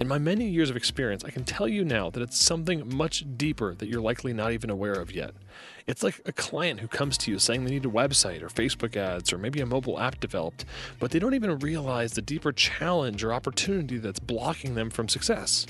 In my many years of experience, I can tell you now that it's something much deeper that you're likely not even aware of yet. It's like a client who comes to you saying they need a website or Facebook ads or maybe a mobile app developed, but they don't even realize the deeper challenge or opportunity that's blocking them from success.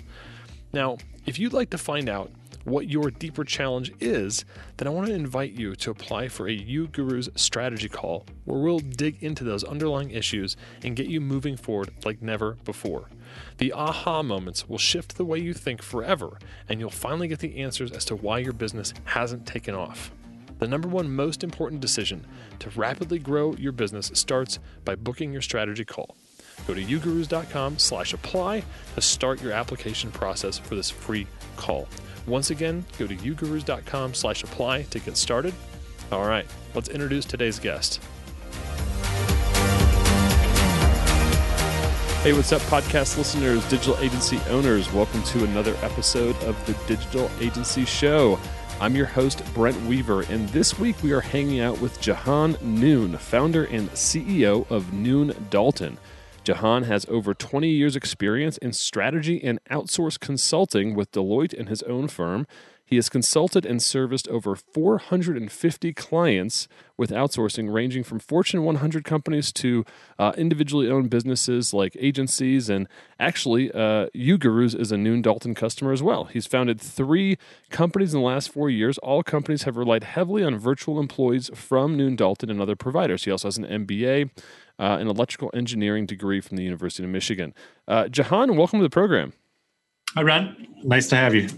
Now, if you'd like to find out what your deeper challenge is, then I want to invite you to apply for a uGurus strategy call where we'll dig into those underlying issues and get you moving forward like never before. The aha moments will shift the way you think forever, and you'll finally get the answers as to why your business hasn't taken off. The number one most important decision to rapidly grow your business starts by booking your strategy call. Go to ugurus.com slash apply to start your application process for this free call. Once again, go to ugurus.com slash apply to get started. All right, let's introduce today's guest. Hey, what's up, podcast listeners, digital agency owners? Welcome to another episode of the Digital Agency Show. I'm your host, Brent Weaver, and this week we are hanging out with Jehan Noon, founder and CEO of Noon Dalton. Jehan has over 20 years' experience in strategy and outsource consulting with Deloitte and his own firm. He has consulted and serviced over 450 clients with outsourcing, ranging from Fortune 100 companies to uh, individually owned businesses like agencies. And actually, uh, uGurus is a Noon Dalton customer as well. He's founded three companies in the last four years. All companies have relied heavily on virtual employees from Noon Dalton and other providers. He also has an MBA uh, an electrical engineering degree from the University of Michigan. Uh, Jehan, welcome to the program. Hi, Ron. Nice to have you.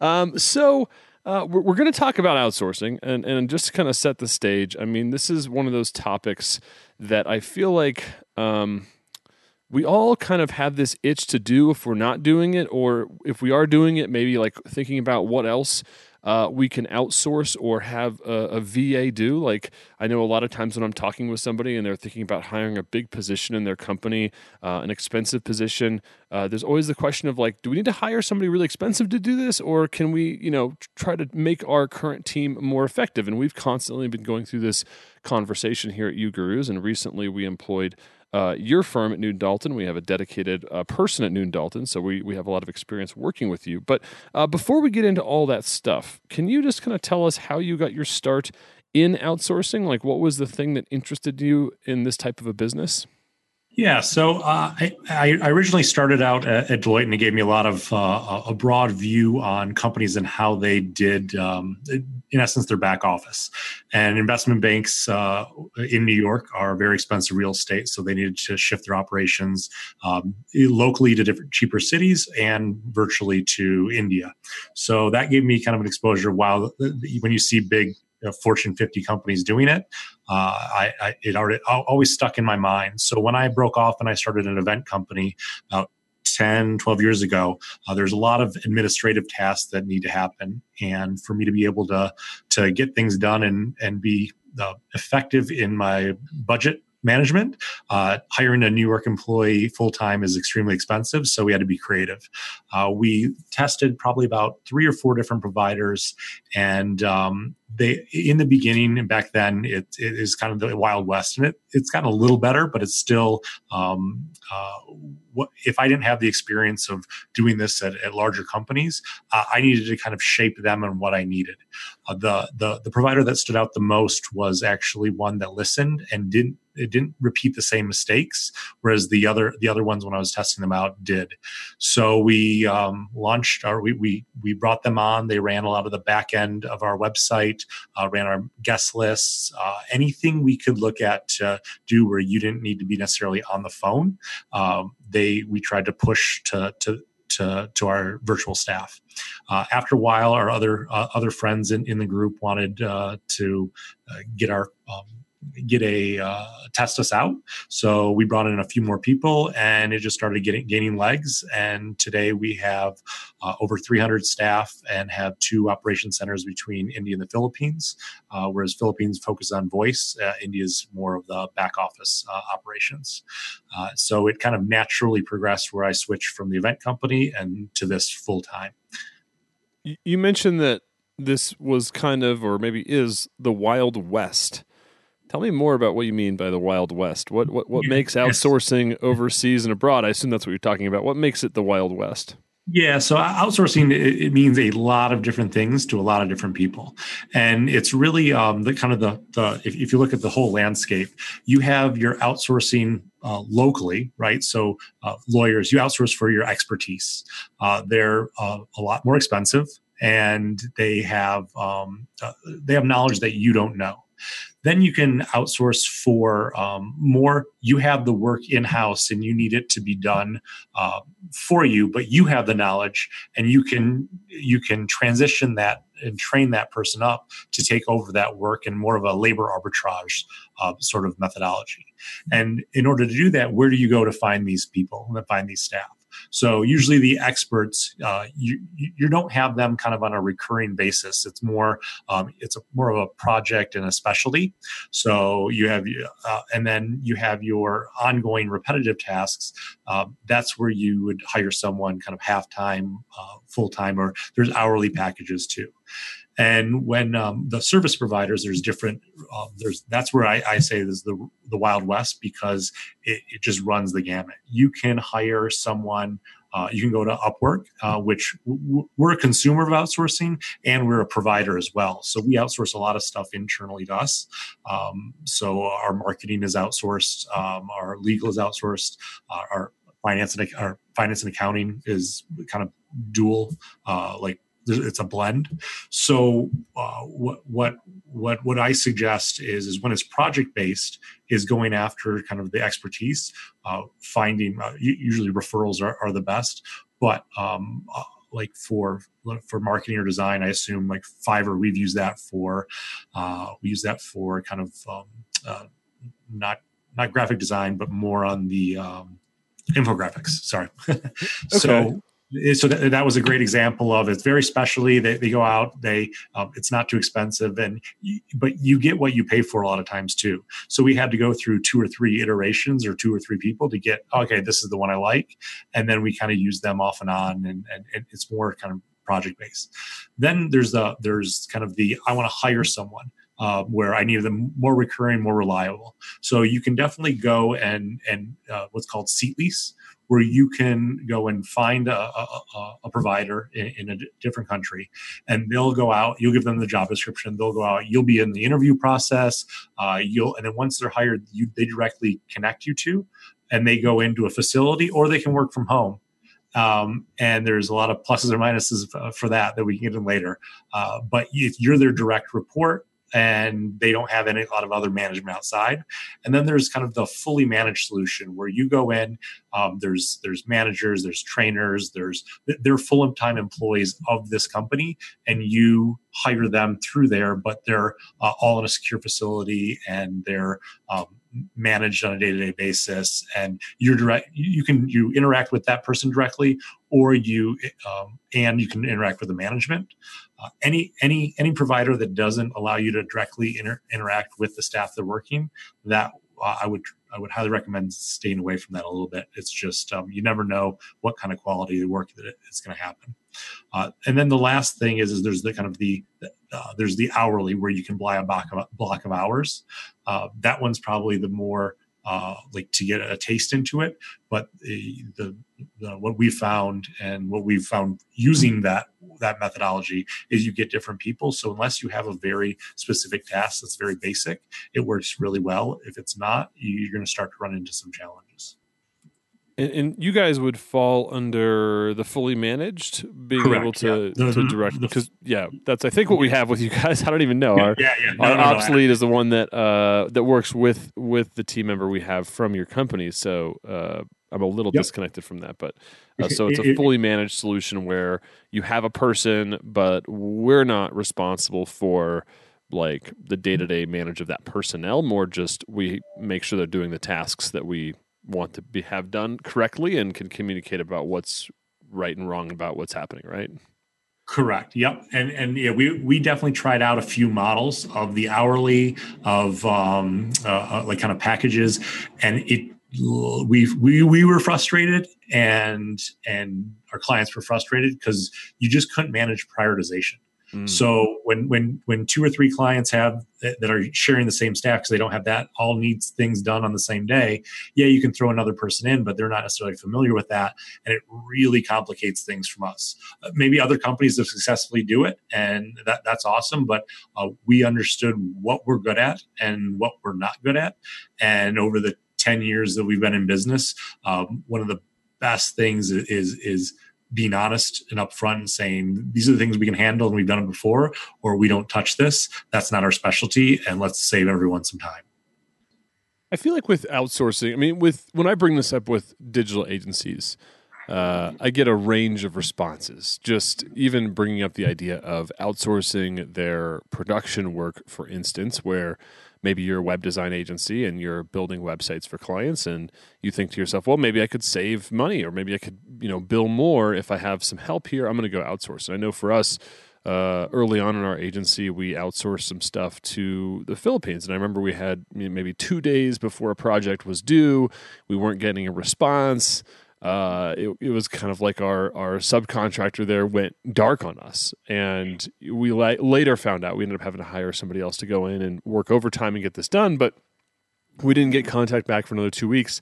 Um, so, uh, we're, we're going to talk about outsourcing and, and just kind of set the stage. I mean, this is one of those topics that I feel like um, we all kind of have this itch to do if we're not doing it, or if we are doing it, maybe like thinking about what else uh, we can outsource or have a, a, VA do. Like I know a lot of times when I'm talking with somebody and they're thinking about hiring a big position in their company, uh, an expensive position, uh, there's always the question of like, do we need to hire somebody really expensive to do this, or can we, you know, try to make our current team more effective? And we've constantly been going through this conversation here at uGurus, and recently we employed uh, your firm at Noon Dalton. We have a dedicated uh, person at Noon Dalton, so we, we have a lot of experience working with you. But uh, before we get into all that stuff, can you just kind of tell us how you got your start in outsourcing? Like, what was the thing that interested you in this type of a business? Yeah, so uh, I, I, originally started out at, at, Deloitte, and it gave me a lot of uh, a broad view on companies and how they did, um, in essence, their back office. And investment banks uh, in New York are very expensive real estate, so they needed to shift their operations um, locally to different cheaper cities and virtually to India. So that gave me kind of an exposure. While when you see big you know, Fortune 50 companies doing it. Uh, I, I, it already always stuck in my mind. So when I broke off and I started an event company about 10, 12 years ago, uh, there's a lot of administrative tasks that need to happen. And for me to be able to, to get things done and, and be uh, effective in my budget management. Uh, hiring a New York employee full time is extremely expensive, so we had to be creative. Uh, we tested probably about three or four different providers, and um, they in the beginning and back then it, it is kind of the wild west, and it it's gotten a little better, but it's still um, uh, what if I didn't have the experience of doing this at, at larger companies, uh, I needed to kind of shape them and what I needed. Uh, the the the provider that stood out the most was actually one that listened and didn't it didn't repeat the same mistakes, whereas the other the other ones when I was testing them out did. So we um, launched our we, we we brought them on. They ran a lot of the back end of our website, uh, ran our guest lists, uh, anything we could look at to do where you didn't need to be necessarily on the phone. Um, they we tried to push to to to, to our virtual staff. Uh, after a while, our other uh, other friends in, in the group wanted uh, to uh, get our um, get a uh, test us out. So we brought in a few more people, and it just started getting gaining legs. And today we have uh, over 300 staff and have two operation centers between India and the Philippines. Uh, whereas Philippines focus on voice, uh, India is more of the back office uh, operations. Uh, so it kind of naturally progressed where I switched from the event company and to this full time. You mentioned that this was kind of, or maybe is, the Wild West. Tell me more about what you mean by the Wild West. What what, what makes outsourcing overseas and abroad? I assume that's what you're talking about. What makes it the Wild West? Yeah, so outsourcing it, means a lot of different things to a lot of different people, and it's really um, the kind of the the if, if, you look at the whole landscape, you have your outsourcing uh, locally, right? So uh, lawyers, you outsource for your expertise. Uh, they're uh, a lot more expensive, and they have um, uh, they have knowledge that you don't know. Then you can outsource for um, more. You have the work in house and you need it to be done uh, for you, but you have the knowledge and you can you can transition that and train that person up to take over that work in more of a labor arbitrage uh, sort of methodology. And in order to do that, where do you go to find these people and find these staff? So usually the experts, uh, you you don't have them kind of on a recurring basis. It's more um, it's a, more of a project and a specialty. So you have uh, and then you have your ongoing repetitive tasks. Uh, that's where you would hire someone kind of half time, uh, full time, or there's hourly packages too. And when um, the service providers, there's different. Um, there's that's where I, I say is the the Wild West because it, it, just runs the gamut. You can hire someone. Uh, you can go to Upwork, uh, which w- we're a consumer of outsourcing, and we're a provider as well. So we outsource a lot of stuff internally to us. Um, so our marketing is outsourced, um, our legal is outsourced, uh, our finance and our finance and accounting is kind of dual, uh, like it's a blend. So uh, what what what what I suggest is is when it's project based, is going after kind of the expertise, uh, finding uh, usually referrals are, are the best, but um, uh, like for for marketing or design, I assume like Fiverr we've used that for uh, we use that for kind of um, uh, not not graphic design, but more on the um, infographics. Sorry. okay. So so that, that, was a great example of it's very specially they, they go out they um, it's not too expensive and but you get what you pay for a lot of times too. So we had to go through two or three iterations or two or three people to get okay this is the one i like. And then we kind of use them off and on and, and, and it's more kind of project based then there's the there's kind of the i want to hire someone uh, where I need them more recurring, more reliable. So you can definitely go and and uh, what's called seat lease, where you can go and find a, a, a provider in, in, a different country and they'll go out you'll give them the job description they'll go out you'll be in the interview process uh, you'll and then once they're hired you they directly connect you to and they go into a facility or they can work from home. Um, and there's a lot of pluses or minuses for that that we can get in later. Uh, but if you're their direct report and they don't have any a lot of other management outside. And then there's kind of the fully managed solution where you go in. Um, there's there's managers, there's trainers, there's they're full time employees of this company, and you hire them through there, but they're uh, all in a secure facility and they're um, managed on a day-to-day basis and you're direct you can you interact with that person directly or you um, and you can interact with the management. Uh, any any any provider that doesn't allow you to directly inter- interact with the staff they're working that uh, i would i would highly recommend staying away from that a little bit it's just um, you never know what kind of quality of work that is going to happen uh, and then the last thing is, is there's the kind of the uh, there's the hourly where you can buy a block of, block of hours. Uh, that one's probably the more uh, like to get a taste into it. But the, the, the what we found and what we've found using that that methodology is you get different people. So unless you have a very specific task that's very basic, it works really well. If it's not, you're going to start to run into some challenges. And, and, you guys would fall under the fully managed, being Correct, able to, yeah. the, to direct because yeah, that's I think what we have with you guys. I don't even know. Our yeah, yeah. No, our no, ops no, lead is the one that uh, that works with with the team member we have from your company. So uh, I'm a little Yep. disconnected from that, but uh, so it's a fully managed solution where you have a person, but we're not responsible for like the day to day manage of that personnel. More just we make sure they're doing the tasks that we want to be have done correctly and can communicate about what's right and wrong about what's happening. Right. Correct. Yep. And and yeah, we we definitely tried out a few models of the hourly of um uh, uh, like kind of packages, and it we we we were frustrated and and our clients were frustrated because you just couldn't manage prioritization. Mm. So when when when two or three clients have that are sharing the same staff because they don't have that all needs things done on the same day, yeah, you can throw another person in, but they're not necessarily familiar with that, and it really complicates things from us. Uh, maybe other companies have successfully do it, and that that's awesome. But uh, we understood what we're good at and what we're not good at, and over the ten years that we've been in business, um, one of the best things is is being honest and upfront and saying these are the things we can handle and we've done it before, or we don't touch this. That's not our specialty, and let's save everyone some time. I feel like with outsourcing, I mean, with when I bring this up with digital agencies, uh, I get a range of responses. Just even bringing up the idea of outsourcing their production work, for instance, where maybe you're a web design agency and you're building websites for clients, and you think to yourself, well, maybe I could save money, or maybe I could, you know, bill more if I have some help here. I'm going to go outsource. And I know for us, uh, early on in our agency, we outsourced some stuff to the Philippines. And I remember we had maybe two days before a project was due, we weren't getting a response. Uh, it, it was kind of like our, our subcontractor there went dark on us. And we la- later found out we ended up having to hire somebody else to go in and work overtime and get this done. But we didn't get contact back for another two weeks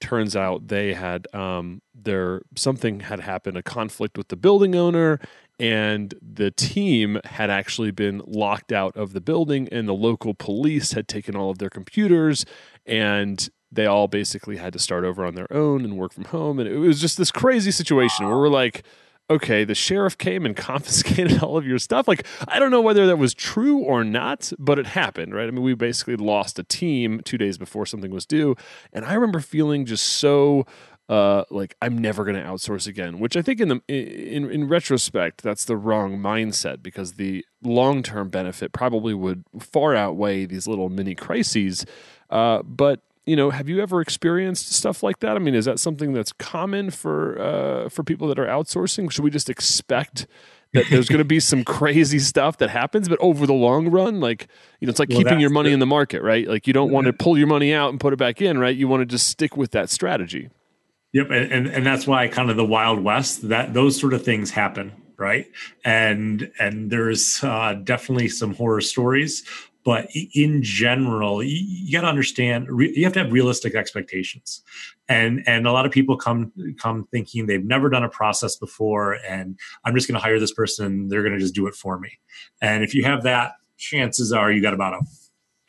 turns out they had um, there something had happened a conflict with the building owner and the team had actually been locked out of the building and the local police had taken all of their computers and they all basically had to start over on their own and work from home. And it was just this crazy situation where we're like okay the sheriff came and confiscated all of your stuff. Like i don't know whether that was true or not but it happened right? I mean we basically lost a team two days before something was due. And i remember feeling just so uh, like I'm never going to outsource again, which I think in the in in retrospect that's the wrong mindset because the long term benefit probably would far outweigh these little mini crises. Uh, but you know, have you ever experienced stuff like that? I mean, is that something that's common for uh, for people that are outsourcing? Should we just expect that there's going to be some crazy stuff that happens, but over the long run, like you know, it's like Well, keeping your money the- in the market, right? Like you don't want to pull your money out and put it back in, right? You want to just stick with that strategy. Yep, and, and and that's why kind of the Wild West that those sort of things happen, right? And and there's uh, definitely some horror stories, but in general, you, got to understand you have to have realistic expectations, and and a lot of people come come thinking they've never done a process before, and I'm just going to hire this person, they're going to just do it for me. And if you have that, chances are you got about a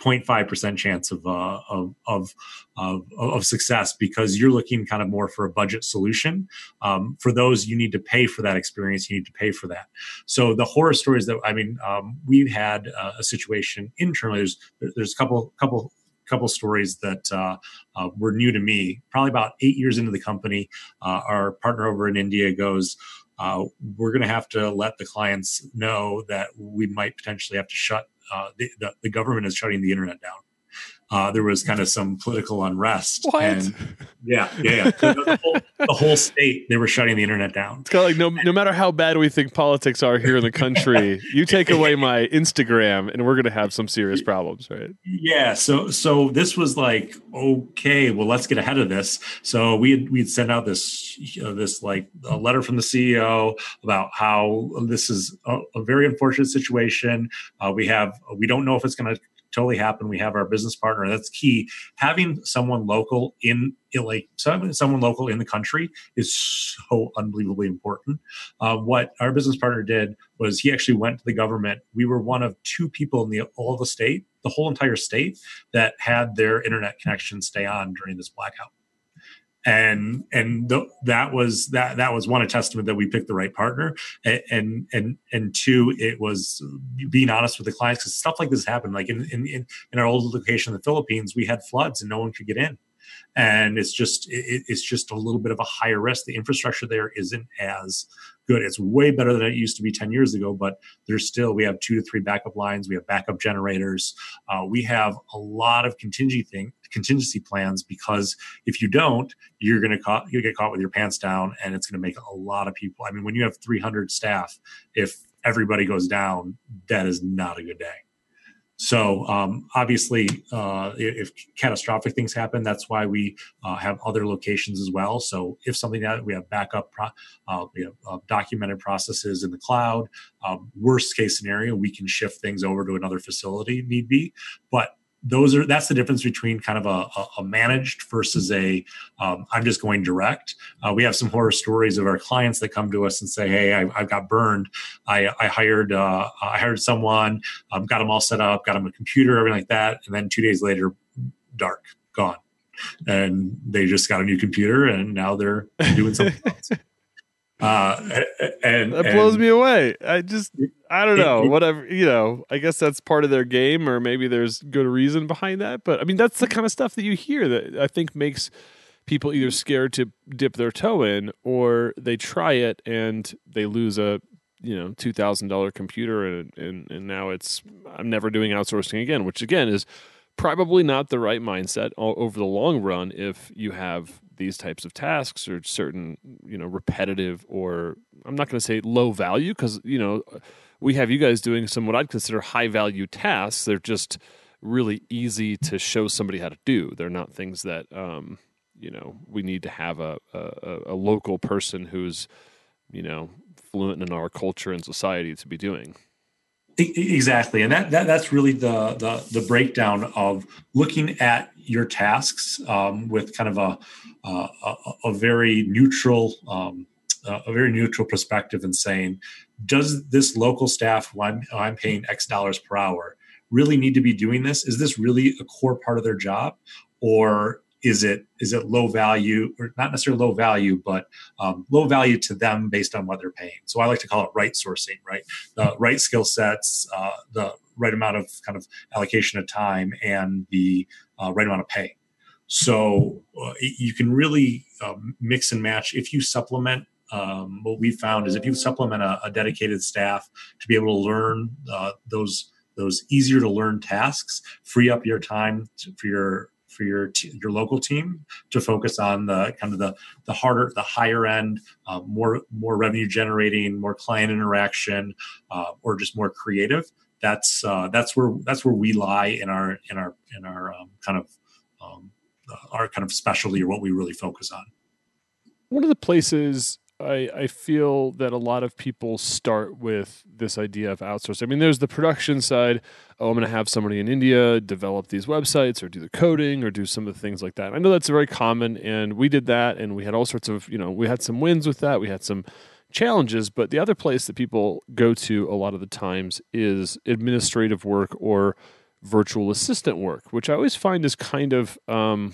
0.5% chance of, uh, of, of, of, of success because you're looking kind of more for a budget solution. Um, for those, you need to pay for that experience. You need to pay for that. So the horror stories that, I mean, um, we've had uh, a situation internally. There's, there's a couple, couple, couple stories that uh, uh, were new to me. Probably about eight years into the company, uh, our partner over in India goes, uh, we're going to have to let the clients know that we might potentially have to shut uh, the, the, the government is shutting the internet down. Uh, there was kind of some political unrest, What? and yeah, yeah, yeah. The, whole, the whole state they were shutting the internet down. It's kind of like no, no matter how bad we think politics are here in the country, you take away my Instagram, and we're going to have some serious problems, right? Yeah, so so this was like okay, well let's get ahead of this. So we had we'd sent out this uh, this like a letter from the CEO about how this is a, a very unfortunate situation. Uh, we have we don't know if it's going to totally happen. We have our business partner. That's key. Having someone local in, like someone local in the country is so unbelievably important. Uh, what our business partner did was he actually went to the government. We were one of two people in the all the state, the whole entire state, that had their internet connection stay on during this blackout and and th- that was that that was one a testament that we picked the right partner. And and and, and two it was being honest with the clients because stuff like this happened. Like in, in in our old location in the philippines we had floods and no one could get in. And it's just it, it's just a little bit of a higher risk. The infrastructure there isn't as good. It's way better than it used to be 10 years ago but there's still we have two to three backup lines. We have backup generators. Uh, we have a lot of contingency thing contingency plans because if you don't, you're going to you get caught with your pants down, and it's going to make a lot of people. I mean, when you have 300 staff, if everybody goes down, that is not a good day. So um, obviously, uh, if catastrophic things happen, that's why we uh, have other locations as well. So if something that we have backup, pro- uh, we have uh, documented processes in the cloud. Um, worst case scenario, we can shift things over to another facility need be. But those are that's the difference between kind of a, a managed versus a am um, just going direct. Uh, we have some horror stories of our clients that come to us and say, "Hey, I, I got burned. I, I hired uh, I hired someone, um, got them all set up, got them a computer, everything like that, and then two days later, dark, gone." And they just got a new computer, and now they're doing something else. Uh, and that blows and, me away. I just, I don't know, it, whatever, you know, I guess that's part of their game, or maybe there's good reason behind that. But I mean, that's the kind of stuff that you hear that I think makes people either scared to dip their toe in or they try it and they lose a, you know, $2,000 computer and, and, and now it's, I'm never doing outsourcing again, which again is probably not the right mindset over the long run if you have these types of tasks or certain you know repetitive or i'm not going to say low value because you know we have you guys doing some what i'd consider high value tasks. They're just really easy to show somebody how to do. They're not things that um, you know we need to have a, a, a local person who's you know fluent in our culture and society to be doing Exactly, and that, that that's really the, the, the breakdown of looking at your tasks um, with kind of a a, a very neutral um, a very neutral perspective and saying, does this local staff I'm, I'm paying X dollars per hour really need to be doing this? Is this really a core part of their job, or is it is it low value or not necessarily low value but um, low value to them based on what they're paying. So i like to call it right sourcing right? The right skill sets uh, the right amount of kind of allocation of time and the uh, right amount of pay. So uh, you can really um, mix and match. If you supplement um, what we found is if you supplement a, a, dedicated staff to be able to learn uh, those those easier to learn tasks free up your time to, for your for your t- your local team to focus on the kind of the the harder the higher end uh, more more revenue generating more client interaction uh, or just more creative. That's uh, that's where that's where we lie in our in our in our um, kind of um, our kind of specialty or what we really focus on. One of the places I, I feel that a lot of people start with this idea of outsourcing. I mean, there's the production side. Oh, I'm going to have somebody in India develop these websites or do the coding or do some of the things like that. I know that's very common, and we did that, and we had all sorts of, you know, we had some wins with that. We had some challenges, but the other place that people go to a lot of the times is administrative work or virtual assistant work, which I always find is kind of, um,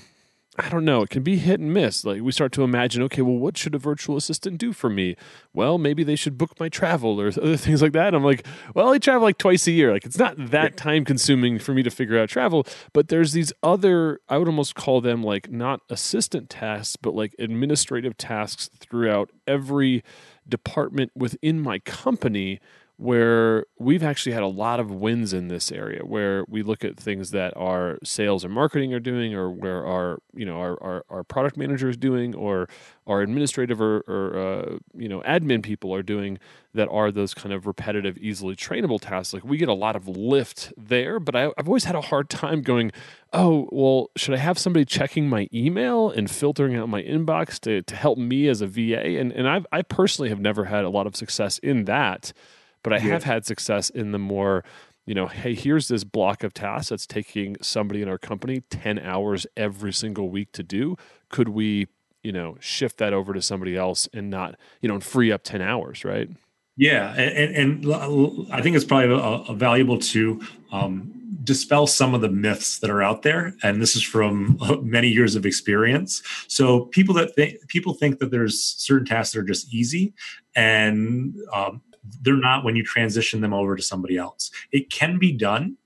I don't know, it can be hit and miss. Like we start to imagine, okay, well, what should a virtual assistant do for me? Well, maybe they should book my travel or other things like that. I'm like, well, I travel like twice a year. Like it's not that time consuming for me to figure out travel. But there's these other, I would almost call them like not assistant tasks, but like administrative tasks throughout every department within my company where we've actually had a lot of wins in this area where we look at things that our sales and marketing are doing or where our you know our, our, our product manager is doing or our administrative or, or uh, you know admin people are doing that are those kind of repetitive easily trainable tasks. Like we get a lot of lift there but I, i've always had a hard time going oh well should i have somebody checking my email and filtering out my inbox to, to help me as a va and, and I've, i personally have never had a lot of success in that but I yeah. have had success in the more you know, hey, here's this block of tasks that's taking somebody in our company 10 hours every single week to do. Could we, you know, shift that over to somebody else and not, you know, free up 10 hours, right? Yeah. And, and I think it's probably a, a valuable to um, dispel some of the myths that are out there. And this is from many years of experience. So people that think, people think that there's certain tasks that are just easy and, um, they're not when you transition them over to somebody else. It can be done,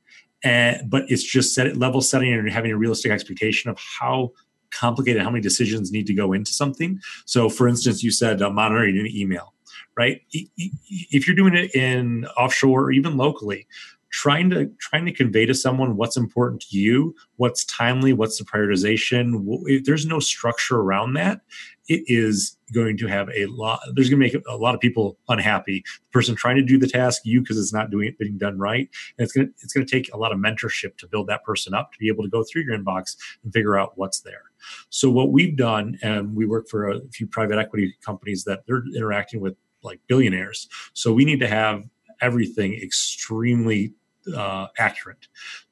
and, but it's just set level setting and having a realistic expectation of how complicated, how many decisions need to go into something. So, for instance, you said uh, monitoring an email, right? If you're doing it in offshore or even locally, trying to trying to convey to someone what's important to you what's timely what's the prioritization if there's no structure around that it is going to have a lot there's going to make a lot of people unhappy. The person trying to do the task you because it's not doing it being done right and it's going to it's going to take a lot of mentorship to build that person up to be able to go through your inbox and figure out what's there. So what we've done and we work for a few private equity companies that they're interacting with like billionaires. So we need to have everything extremely uh, accurate.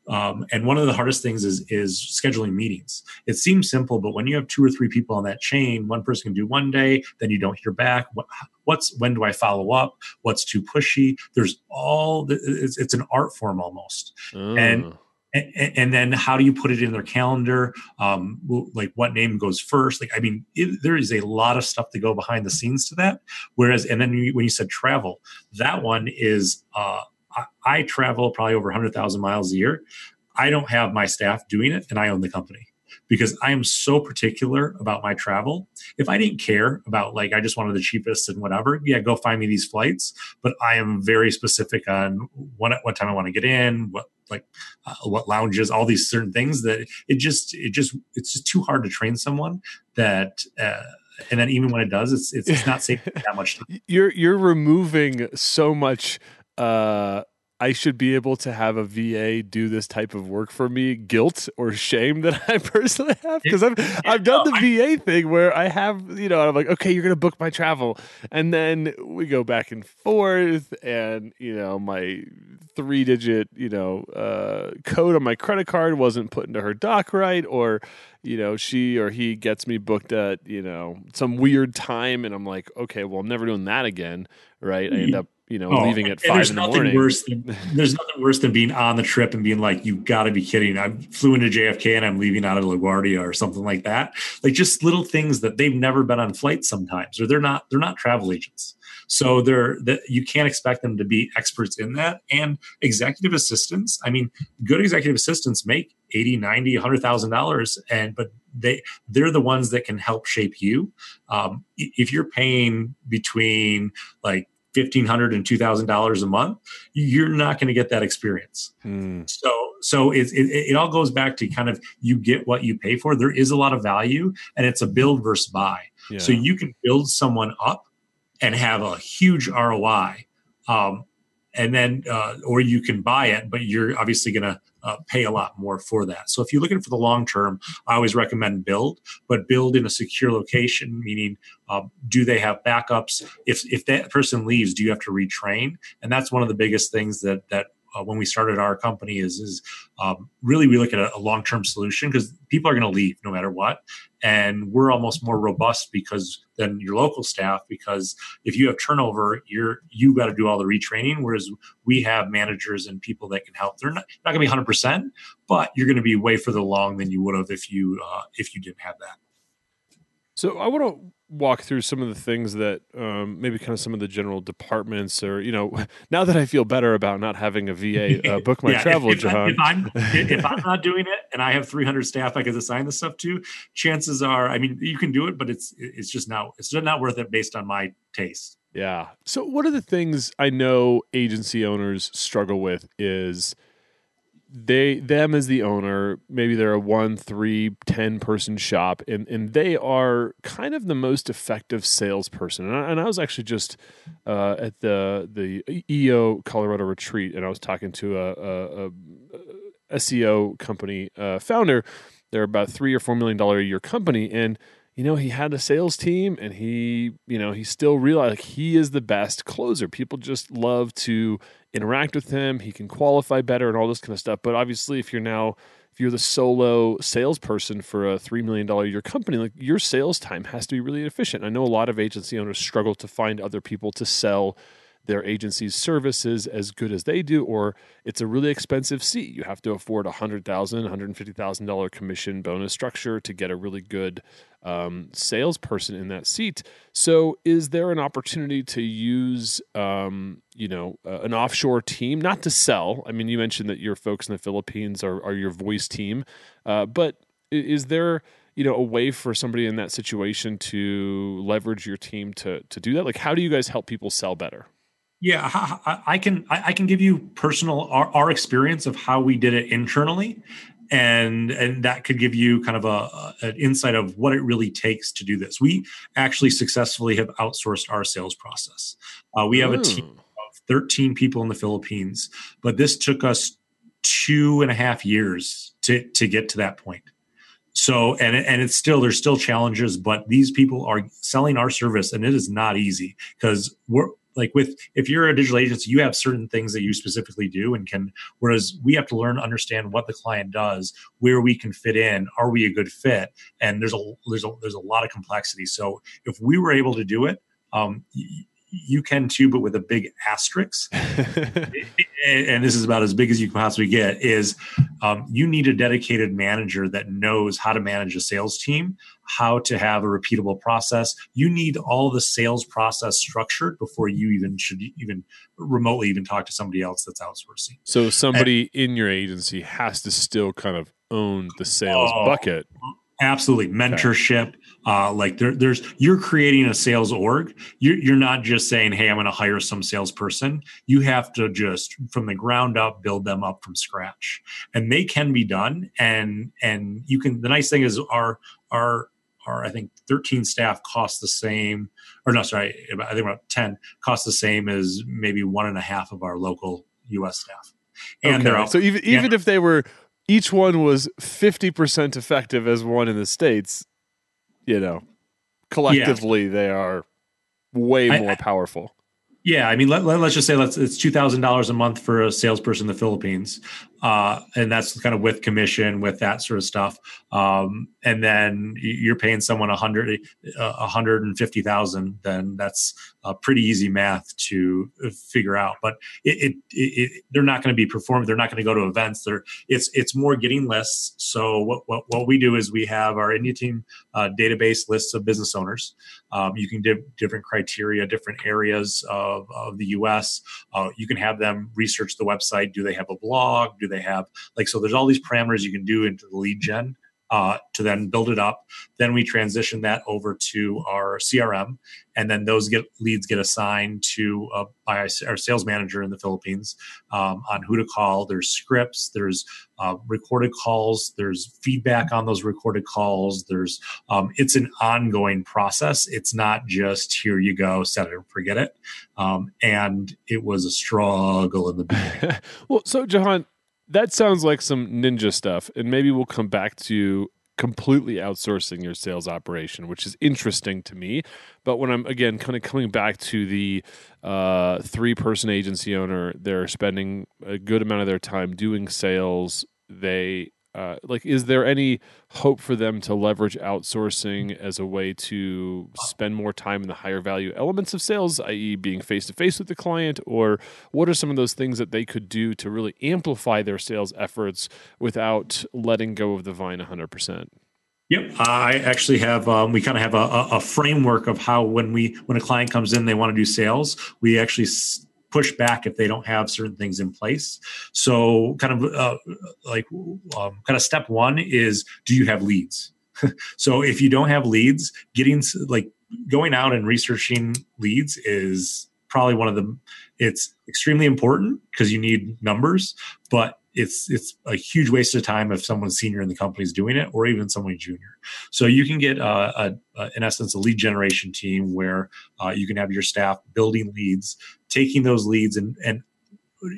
Um, and one of the hardest things is is scheduling meetings. It seems simple, but when you have two or three people on that chain, one person can do one day, then you don't hear back. What, what's when do I follow up? What's too pushy? There's all it's, it's an art form almost, mm. and and, then how do you put it in their calendar um, like what name goes first like i mean it, there is a lot of stuff to go behind the scenes to that whereas and then when you said travel that one is uh, I, I travel probably over 100000 miles a year i don't have my staff doing it and i own the company because I am so particular about my travel. If I didn't care about like I just wanted the cheapest and whatever, yeah, go find me these flights. But I am very specific on what what time I want to get in, what like uh, what lounges, all these certain things that it just it just it's just too hard to train someone that. Uh, and then even when it does, it's it's, it's not safe that much time. You're you're removing so much uh I should be able to have a VA do this type of work for me, guilt or shame that I personally have? Because I've I've done the VA thing where I have you know I'm like okay you're gonna book my travel. And then we go back and forth and you know my three digit you know uh, code on my credit card wasn't put into her doc right or you know she or he gets me booked at you know some weird time and I'm like okay well I'm never doing that again right? I end up you know, oh, leaving at five in the morning. Worse than, there's nothing worse than being on the trip and being like, "You got to be kidding!" I flew into JFK and I'm leaving out of LaGuardia or something like that. Like just little things that they've never been on flights sometimes, or they're not they're not travel agents. So they're that you can't expect them to be experts in that. And executive assistants, I mean, good executive assistants make 80, 90, $100,000 and but they they're the ones that can help shape you. Um, if you're paying between like $1500 and $2000 a month you're not going to get that experience mm. so so it, it, it, all goes back to kind of you get what you pay for there is a lot of value and it's a build versus buy yeah. so you can build someone up and have a huge roi um, and then uh, or you can buy it but you're obviously going to uh, pay a lot more for that. So if you're looking for the long term, I always recommend build, but build in a secure location, meaning um, do they have backups? If if that person leaves, do you have to retrain? And that's one of the biggest things that that uh, when we started our company is is um, really we look at a, a long term solution because people are going to leave no matter what, and we're almost more robust because than your local staff because if you have turnover, you're you got to do all the retraining, whereas we have managers and people that can help. They're not not going to be 100, percent but you're going to be way further along than you would have if you uh, if you didn't have that. So I want to walk through some of the things that um, maybe kind of some of the general departments or you know now that I feel better about not having a VA uh, book my yeah, travel if, if, John. If I'm if I'm not doing it and I have 300 staff I can assign this stuff to, chances are I mean you can do it, but it's it's just not it's just not worth it based on my taste. Yeah. So one of the things I know agency owners struggle with is they them as the owner maybe they're a one three ten person shop and and they are kind of the most effective salesperson and I, and I was actually just uh, at the the EO Colorado retreat and I was talking to a, a, a SEO company uh, founder they're about three or four million dollar a year company and you know, he had a sales team and he, you know, he still realized like, he is the best closer. People just love to interact with him. He can qualify better and all this kind of stuff. But obviously, if you're now if you're the solo salesperson for a $3 million a year company, like your sales time has to be really efficient. I know a lot of agency owners struggle to find other people to sell their agency's services as good as they do, or it's a really expensive seat. You have to afford a $100,000, $150,000 commission bonus structure to get a really good um, salesperson in that seat. So, is there an opportunity to use, um, you know, uh, an offshore team, not to sell? I mean, you mentioned that your folks in the Philippines are, are your voice team, uh, but is there you know a way for somebody in that situation to leverage your team to to do that like how do you guys help people sell better yeah, I can I can give you personal our, our experience of how we did it internally, and and that could give you kind of a, an insight of what it really takes to do this. We actually successfully have outsourced our sales process. Uh, we have Ooh. a team of 13 people in the Philippines, but this took us two and a half years to to get to that point. So and and it's still there's still challenges, but these people are selling our service, and it is not easy because we're like with if you're a digital agency you have certain things that you specifically do and can whereas we have to learn understand what the client does where we can fit in are we a good fit? And there's a there's a there's a lot of complexity. So if we were able to do it um, you can too, but with a big asterisk. and this is about as big as you can possibly get. Is um, you need a dedicated manager that knows how to manage a sales team, how to have a repeatable process. You need all the sales process structured before you even should even remotely even talk to somebody else that's outsourcing. So somebody and, in your agency has to still kind of own the sales oh, bucket. Absolutely, mentorship. Okay uh, like there, there's you're creating a sales org. You're, you're not just saying, "Hey, I'm going to hire some salesperson." You have to just from the ground up build them up from scratch, and they can be done. And and you can. The nice thing is our our our I think 13 staff cost the same, or no, sorry, I think about 10 cost the same as maybe one and a half of our local U.S. staff. And okay. they're out, so even even if they were each one was 50% effective as one in the states you know, collectively yeah. they are way more I, powerful. Yeah, I mean, let, let, us just say let's it's two thousand dollars a month for a salesperson in the Philippines, uh, and that's kind of with commission, with that sort of stuff. Um, and then you're paying someone a hundred, uh, a hundred and fifty thousand. Then that's a pretty easy math to figure out. But it, it, it they're not going to be performing. They're not going to go to events. They're it's it's more getting lists. So what what, what we do is we have our India team uh, database lists of business owners. Um, you can do different criteria, different areas of, of the U.S. Uh, you can have them research the website. Do they have a blog? Do they have like so? There's all these parameters you can do into the lead gen uh, to then build it up. Then we transition that over to our CRM, and then those get leads get assigned to uh, by our sales manager in the Philippines um, on who to call. There's scripts, there's uh, recorded calls, there's feedback on those recorded calls. There's um, it's an ongoing process. It's not just here you go, set it and forget it. Um, and it was a struggle in the beginning. well, so Jehan, that sounds like some ninja stuff, and maybe we'll come back to completely outsourcing your sales operation, which is interesting to me. But when I'm again kind of coming back to the uh, three person agency owner, they're spending a good amount of their time doing sales. They uh, like is there any hope for them to leverage outsourcing as a way to spend more time in the higher value elements of sales i.e being face to face with the client or what are some of those things that they could do to really amplify their sales efforts without letting go of the vine 100% Yep, I actually have. Um, we kind of have a, a, framework of how when we when a client comes in, they want to do sales. We actually push back if they don't have certain things in place. So, kind of uh, like um, kind of step one is do you have leads? so, if you don't have leads, getting like going out and researching leads is probably one of the it's extremely important because you need numbers but it's it's a huge waste of time if someone senior in the company is doing it or even someone junior so you can get uh, a, a, in essence a lead generation team where uh, you can have your staff building leads taking those leads and and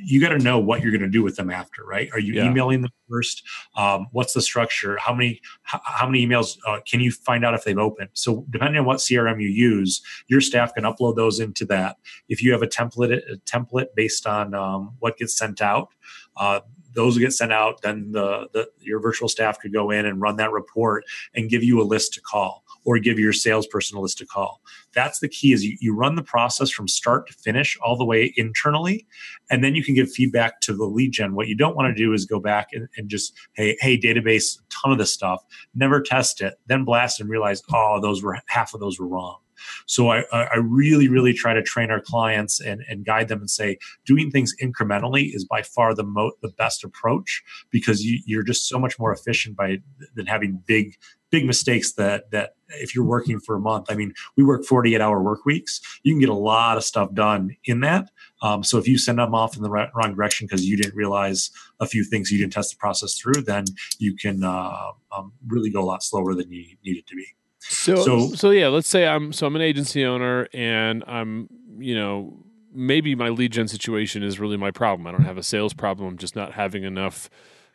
you got to know what you're going to do with them after, right? Are you Yeah. emailing them first? Um, what's the structure? How many how, how many emails uh, can you find out if they've opened? So depending on what CRM you use, your staff can upload those into that. If you have a template a template based on um, what gets sent out, uh, those get sent out. Then the, the your virtual staff could go in and run that report and give you a list to call or give your salesperson a list to call. That's the key is you, you run the process from start to finish all the way internally and then you can give feedback to the lead gen. What you don't want to do is go back and, and just, hey, hey, database, ton of this stuff, never test it, then blast and realize, oh, those were half of those were wrong. So I, I really, really try to train our clients and, and guide them and say, doing things incrementally is by far the mo- the best approach because you, you're just so much more efficient by than having big, big mistakes that that if you're working for a month, I mean, we work 48 hour work weeks. You can get a lot of stuff done in that. Um, so if you send them off in the right, wrong direction because you didn't realize a few things you didn't test the process through, then you can uh, um, really go a lot slower than you need it to be. So, so, So- yeah, let's say I'm so I'm an agency owner and I'm you know maybe my lead gen situation is really my problem. I don't have a sales problem. I'm just not having enough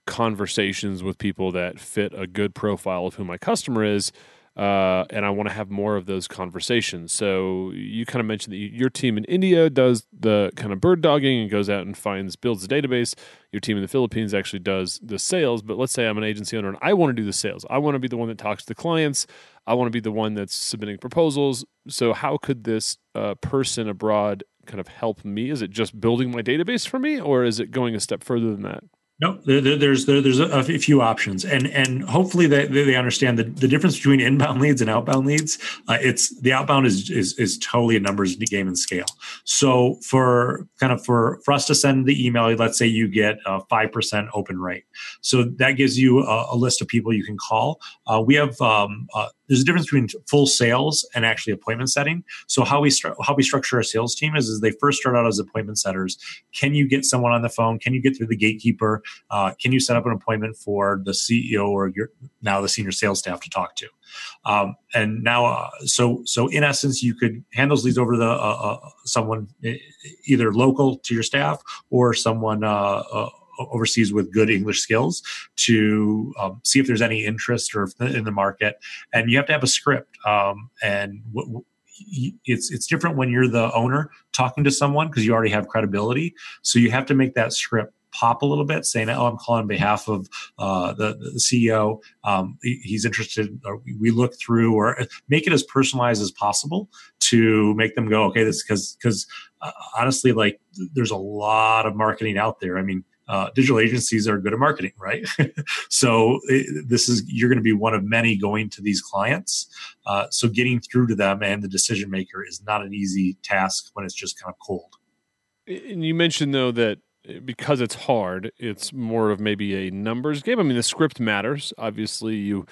conversations with people that fit a good profile of who my customer is. Uh, and I want to have more of those conversations. So you kind of mentioned that you, your team in India does the kind of bird dogging and goes out and finds builds a database. Your team in the Philippines actually does the sales. But let's say I'm an agency owner and I want to do the sales. I want to be the one that talks to the clients. I want to be the one that's submitting proposals. So how could this uh, person abroad kind of help me? Is it just building my database for me, or is it going a step further than that? No, there, there- there's there, there's a, few options, and and hopefully they, they they understand the, the difference between inbound leads and outbound leads. Uh, it's the outbound is, is is totally a numbers game and scale. So for kind of for for us to send the email, let's say you get a five percent open rate, so that gives you a, a list of people you can call. Uh, we have um, uh, there's a difference between full sales and actually appointment setting. So how we how we structure our sales team is is they first start out as appointment setters. Can you get someone on the phone? Can you get through the gatekeeper? Uh, can you set up an appointment for the CEO or your now the senior sales staff to talk to? Um, and now, uh, so so in essence, you could hand those leads over to the, uh, uh, someone either local to your staff or someone. Uh, uh, overseas with good english skills to um, see if there's any interest or in the market. And you have to have a script um, and w- w- it's it's different when you're the owner talking to someone because you already have credibility. So you have to make that script pop a little bit saying oh i'm calling on behalf of uh, the, the ceo um, he's interested we look through or make it as personalized as possible to make them go okay this because because uh, honestly like there's a lot of marketing out there. I mean uh, digital agencies are good at marketing, right? so it, this is you're going to be one of many going to these clients. Uh, so getting through to them and the decision maker is not an easy task when it's just kind of cold. And you mentioned though that eh, because it's hard, it's more of maybe a numbers game. I mean, the script matters. Obviously, you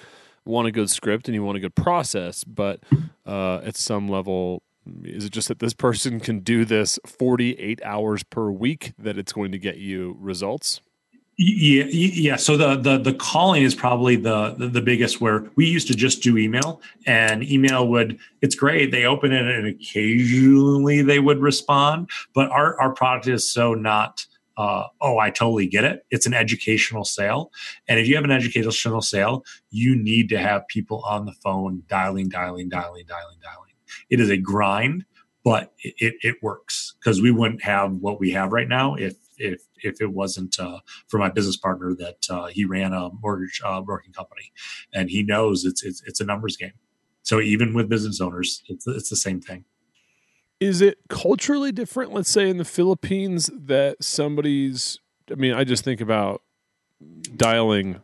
want a good script and you want a good process, but uh, at some level, is it just that this person can do this 48 hours per week that it's going to get you results? Yeah, yeah. So the the the calling is probably the, the the biggest. Where we used to just do email, and email would it's great. They open it, and occasionally they would respond. But our our product is so not. Uh, oh, I totally get it. It's an educational sale, and if you have an educational sale, you need to have people on the phone dialing, dialing, dialing, dialing, dialing. It is a grind, but it it, works because we wouldn't have what we have right now if if if it wasn't uh, for my business partner that uh, he ran a mortgage uh, broking company, and he knows it's it's it's a numbers game. So even with business owners, it's it's the same thing. Is it culturally different, let's say in the Philippines, that somebody's, I mean, I just think about dialing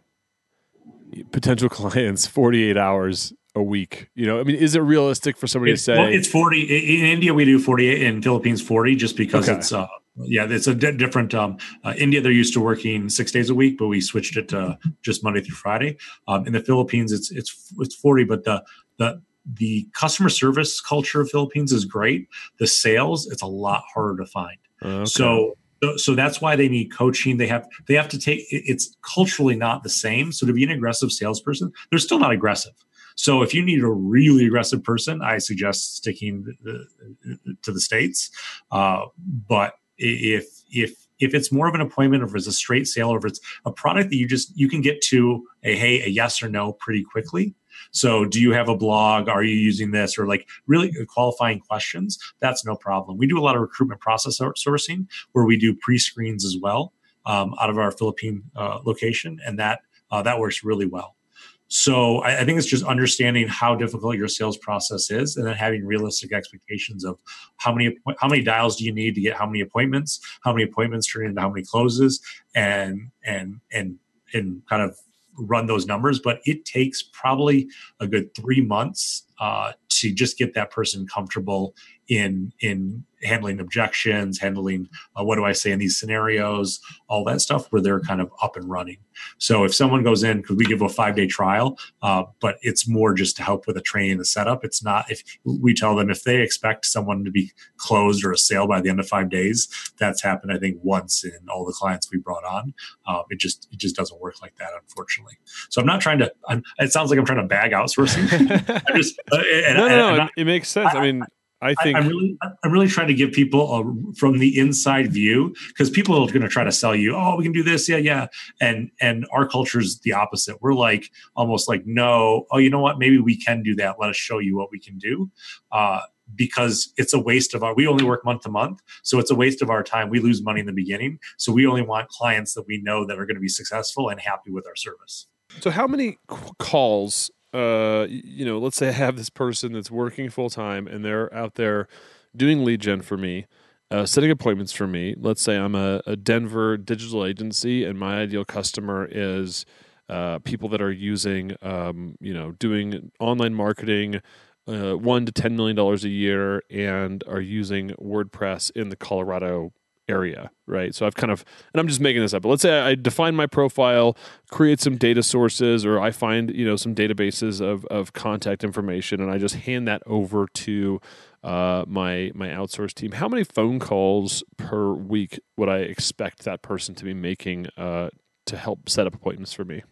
potential clients 48 hours a week. You know, I mean, is it realistic for somebody It's, to say, well, it's forty in India. We do forty eight in Philippines forty, just because Okay. it's uh, yeah, it's a di- different. Um, uh, India they're used to working six days a week, but we switched it to just Monday through Friday. Um, in the Philippines, it's it's it's forty, but the the the customer service culture of Philippines is great. The sales, it's a lot harder to find. Okay. So, so so that's why they need coaching. They have they have to take. It's culturally not the same. So to be an aggressive salesperson, they're still not aggressive. So if you need a really aggressive person, I suggest sticking to the states. Uh, but if if if it's more of an appointment, or if it's a straight sale, or if it's a product that you just you can get to a hey, a yes or no pretty quickly. So, do you have a blog? Are you using this? Or like really qualifying questions? That's no problem. We do a lot of recruitment process sourcing where we do pre screens as well um, out of our Philippine uh, location, and that uh, that works really well. So I, I, think it's just understanding how difficult your sales process is, and then having realistic expectations of how many how many dials do you need to get how many appointments, how many appointments turn into how many closes, and and and and kind of run those numbers. But it takes probably a good three months uh, to just get that person comfortable in in handling objections, handling uh, what do I say in these scenarios, all that stuff where they're kind of up and running. So if someone goes in, because we give a five day trial, uh, but it's more just to help with the training and the setup. It's not if we tell them if they expect someone to be closed or a sale by the end of five days, that's happened I think once in all the clients we brought on. Uh, it just it just doesn't work like that, unfortunately. So I'm not trying to. I'm, it sounds like I'm trying to bag outsourcing. Just uh, no, no, no. I, it makes sense. I, I mean, I think I, am really, I'm really trying to give people a, from the inside view because people are going to try to sell you. Oh, we can do this, yeah, yeah, and and our culture is the opposite. We're like almost like no. Oh, you know what? Maybe we can do that. Let us show you what we can do. Uh, because it's a waste of our we only work month to month so it's a waste of our time we lose money in the beginning so we only want clients that we know that are going to be successful and happy with our service so how many calls uh, you know, let's say I have this person that's working full time and they're out there doing lead gen for me, uh, setting appointments for me. Let's say I'm a, a, Denver digital agency and my ideal customer is uh, people that are using, um, you know, doing online marketing. Uh, one to ten million dollars a year, and are using WordPress in the Colorado area, right? So I've kind of, and I'm just making this up, but let's say I define my profile, create some data sources, or I find, you know, some databases of, of contact information, and I just hand that over to uh, my my outsourced team. How many phone calls per week would I expect that person to be making uh, to help set up appointments for me?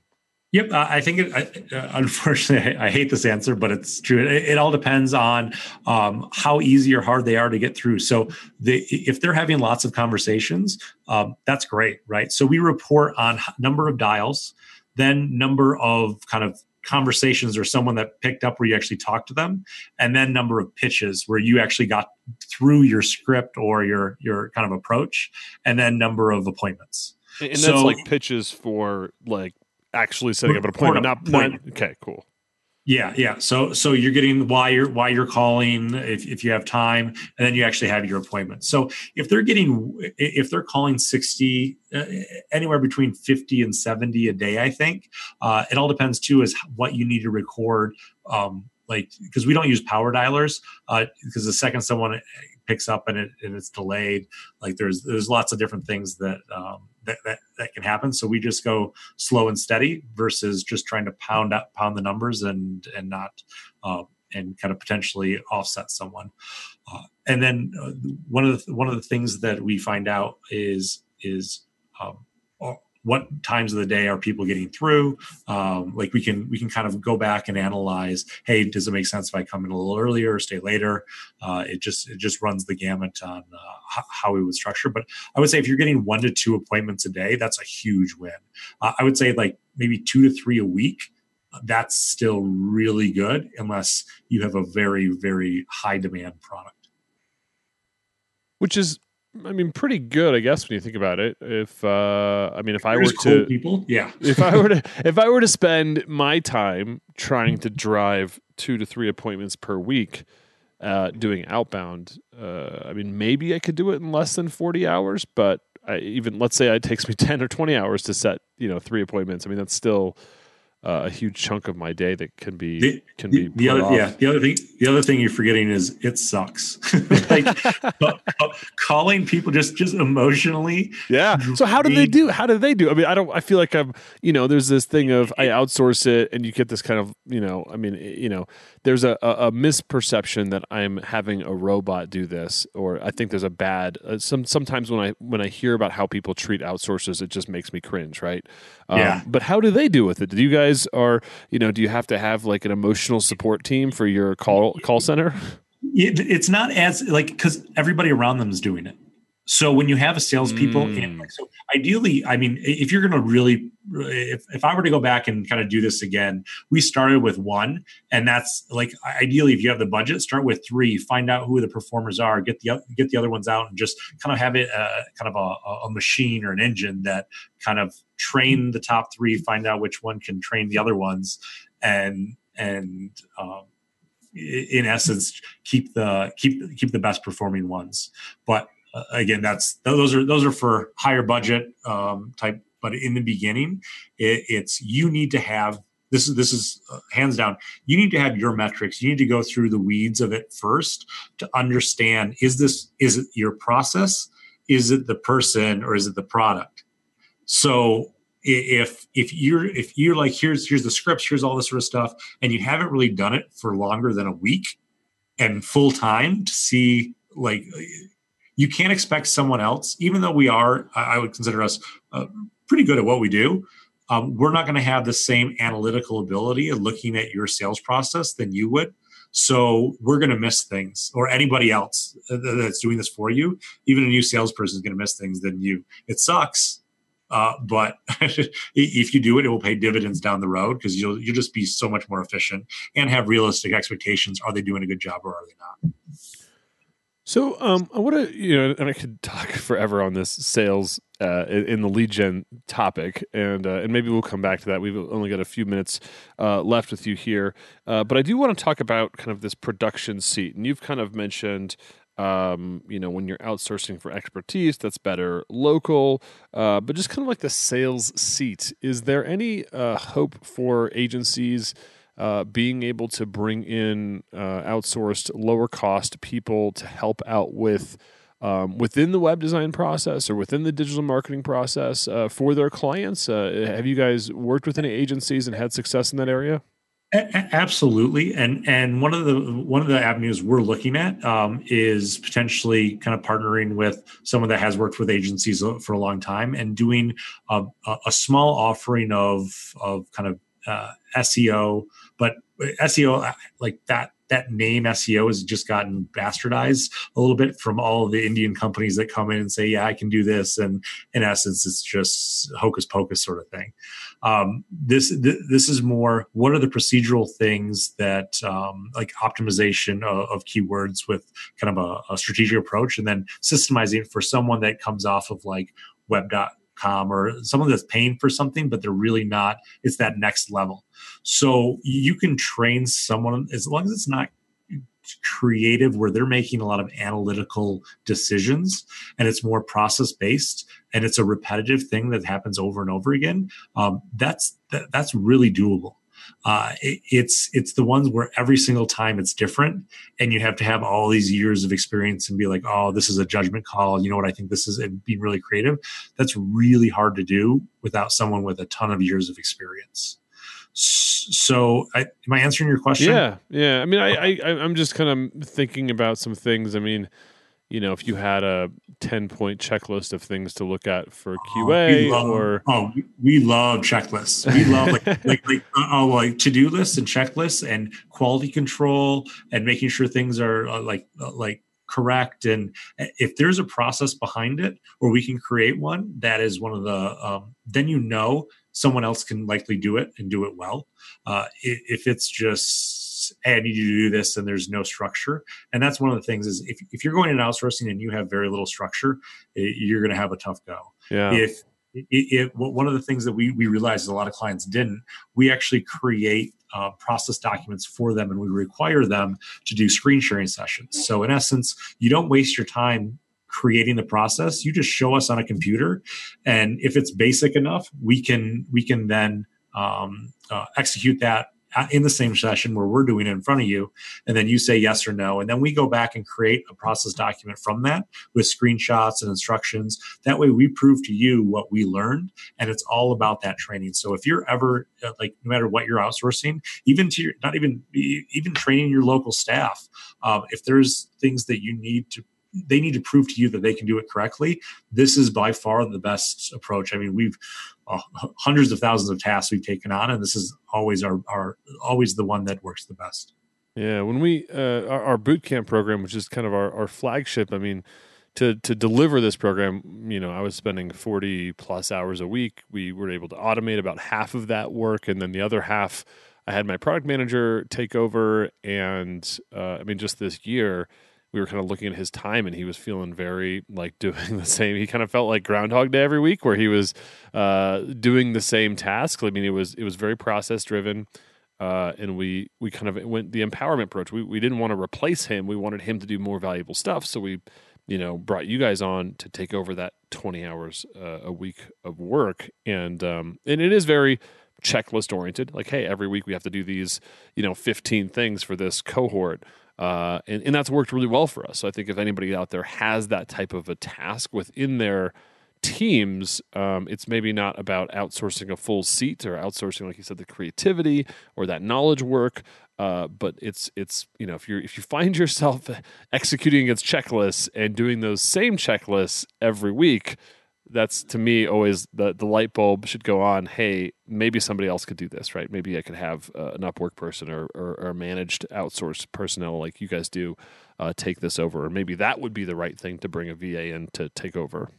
Yep, uh, I think it, uh, unfortunately I hate this answer, but it's true. It, it all depends on um, how easy or hard they are to get through. So, the, if they're having lots of conversations, um, that's great, right? So we report on number of dials, then number of kind of conversations or someone that picked up where you actually talked to them, and then number of pitches where you actually got through your script or your your kind of approach, and then number of appointments. And that's so, like pitches for like actually setting up an appointment. Not, not okay, cool. Yeah, yeah. So so you're getting why you're why you're calling if, if you have time, and then you actually have your appointment. So if they're getting if they're calling sixty uh, anywhere between fifty and seventy a day, I think uh, it all depends too is what you need to record. Um, like because we don't use power dialers because uh, the second someone picks up and, it, and it's delayed, like there's there's lots of different things that um, that, that, that can happen. So we just go slow and steady versus just trying to pound out, pound the numbers and and not uh, and kind of potentially offset someone. Uh, and then uh, one of the one of the things that we find out is is um, what times of the day are people getting through? Um, like we can we can kind of go back and analyze hey does it make sense if i come in a little earlier or stay later? Uh, it just it just runs the gamut on uh, how we would structure. But i would say if you're getting one to two appointments a day that's a huge win. Uh, i would say like maybe two to three a week that's still really good unless you have a very very high demand product. Which is I mean, pretty good, I guess, when you think about it. If uh, I mean, if I There's were to people, yeah. if I were to if I were to spend my time trying to drive two to three appointments per week, uh, doing outbound, uh, I mean, maybe I could do it in less than forty hours. But I, even let's say it takes me ten or twenty hours to set, you know, three appointments. I mean, that's still uh, a huge chunk of my day that can be the, can be the other off. yeah the other thing the other thing you're forgetting is it sucks like calling people just just emotionally yeah so how do they do how do they do i mean i don't i feel like i'm you know there's this thing of i outsource it and you get this kind of you know i mean you know there's a, a, misperception that I'm having a robot do this, or I think there's a bad. Uh, some sometimes when I when I hear about how people treat outsources, it just makes me cringe, right? Um, yeah. But how do they do with it? Do you guys are you know do you have to have like an emotional support team for your call call center? It, it's not as like because everybody around them is doing it So when you have a salespeople, mm. in, so ideally, I mean, if you're going to really, if, if I were to go back and kind of do this again, we started with one, and that's like ideally, if you have the budget, start with three, find out who the performers are, get the get the other ones out, and just kind of have it uh, kind of a, a machine or an engine that kind of train the top three, find out which one can train the other ones, and and um, in essence keep the keep keep the best performing ones but uh, again, that's those are those are for higher budget um, type. But in the beginning, it, it's you need to have this is this is uh, hands down. You need to have your metrics. You need to go through the weeds of it first to understand: is this is it your process? Is it the person or is it the product? So if if you're if you're like here's here's the scripts here's all this sort of stuff and you haven't really done it for longer than a week and full time to see like you can't expect someone else, even though we are, I would consider us uh, pretty good at what we do. Um, we're not going to have the same analytical ability of looking at your sales process than you would. So we're going to miss things, or anybody else that's doing this for you. Even a new salesperson is going to miss things than you. It sucks, uh, but if you do it, it will pay dividends down the road because you'll you'll just be so much more efficient and have realistic expectations. Are they doing a good job or are they not? So um, I want to, you know, and I could talk forever on this sales uh, in the lead gen topic, and uh, and maybe we'll come back to that. We've only got a few minutes uh, left with you here, uh, but I do want to talk about kind of this production seat, and you've kind of mentioned. Um, you know, when you're outsourcing for expertise, that's better local. Uh, but just kind of like the sales seat, is there any uh, hope for agencies uh, being able to bring in uh, outsourced, lower cost people to help out with um, within the web design process or within the digital marketing process uh, for their clients. Uh, have you guys worked with any agencies and had success in that area? absolutely, and and one of the one of the avenues we're looking at um, is potentially kind of partnering with someone that has worked with agencies for a long time and doing a, a small offering of of kind of uh, SEO but SEO, like that, that name SEO has just gotten bastardized a little bit from all the Indian companies that come in and say, "Yeah, I can do this," and in essence, it's just hocus pocus sort of thing. Um, this th- this is more what are the procedural things that um, like optimization of, of, keywords with kind of a, a strategic approach, and then systemizing for someone that comes off of like web dot com or someone that's paying for something, but they're really not, it's that next level. So you can train someone as long as it's not creative where they're making a lot of analytical decisions and it's more process based and it's a repetitive thing that happens over and over again um, that's that, that's really doable uh, it, it's it's the ones where every single time it's different, and you have to have all these years of experience and be like, oh, this is a judgment call. You know what? I think this is and being really creative. That's really hard to do without someone with a ton of years of experience. So, I, am I answering your question? Yeah, yeah. I mean, I, I I'm just kind of thinking about some things. I mean you know, if you had a 10 point checklist of things to look at for QA oh, love, or oh, we love checklists. We love like like like uh, oh like to do lists and checklists and quality control and making sure things are uh, like uh, like correct. And if there's a process behind it, or we can create one, that is one of the um, then you know someone else can likely do it and do it well. Uh, if it's just hey, I need you to do this, and there's no structure. And that's one of the things is if, if you're going in outsourcing and you have very little structure, it, you're going to have a tough go. Yeah. If it, it, one of the things that we, we realized a lot of clients didn't, we actually create uh, process documents for them and we require them to do screen sharing sessions. So, in essence, you don't waste your time creating the process you just show us on a computer and if it's basic enough we can we can then um, uh, execute that in the same session where we're doing it in front of you and then you say yes or no. And then we go back and create a process document from that with screenshots and instructions. That way we prove to you what we learned and it's all about that training. So if you're ever uh, like no matter what you're outsourcing even to your not even even training your local staff um, if there's things that you need to they need to prove to you that they can do it correctly. This is by far the best approach. I mean, we've uh, hundreds of thousands of tasks we've taken on, and this is always our, our always the one that works the best. Yeah, when we uh, our, our boot camp program, which is kind of our, our flagship. I mean, to to deliver this program, you know, I was spending 40 plus hours a week. We were able to automate about half of that work, and then the other half, I had my product manager take over. And uh, I mean, just this year, we were kind of looking at his time, and he was feeling very like doing the same. He kind of felt like Groundhog Day every week, where he was uh, doing the same tasks. I mean, it was it was very process driven. Uh, and we we kind of went the empowerment approach. We we didn't want to replace him. We wanted him to do more valuable stuff. So we you know brought you guys on to take over that 20 hours uh, a week of work and um, and it is very checklist oriented like hey every week we have to do these you know 15 things for this cohort uh, and, and that's worked really well for us so i think if anybody out there has that type of a task within their teams, um, it's maybe not about outsourcing a full seat or outsourcing, like you said, the creativity or that knowledge work. Uh, but it's it's you know if you if you find yourself executing against checklists and doing those same checklists every week, that's to me always the the light bulb should go on. Hey, maybe somebody else could do this, right? Maybe I could have uh, an Upwork person or, or, or managed outsourced personnel like you guys do uh, take this over, or maybe that would be the right thing to bring a VA in to take over.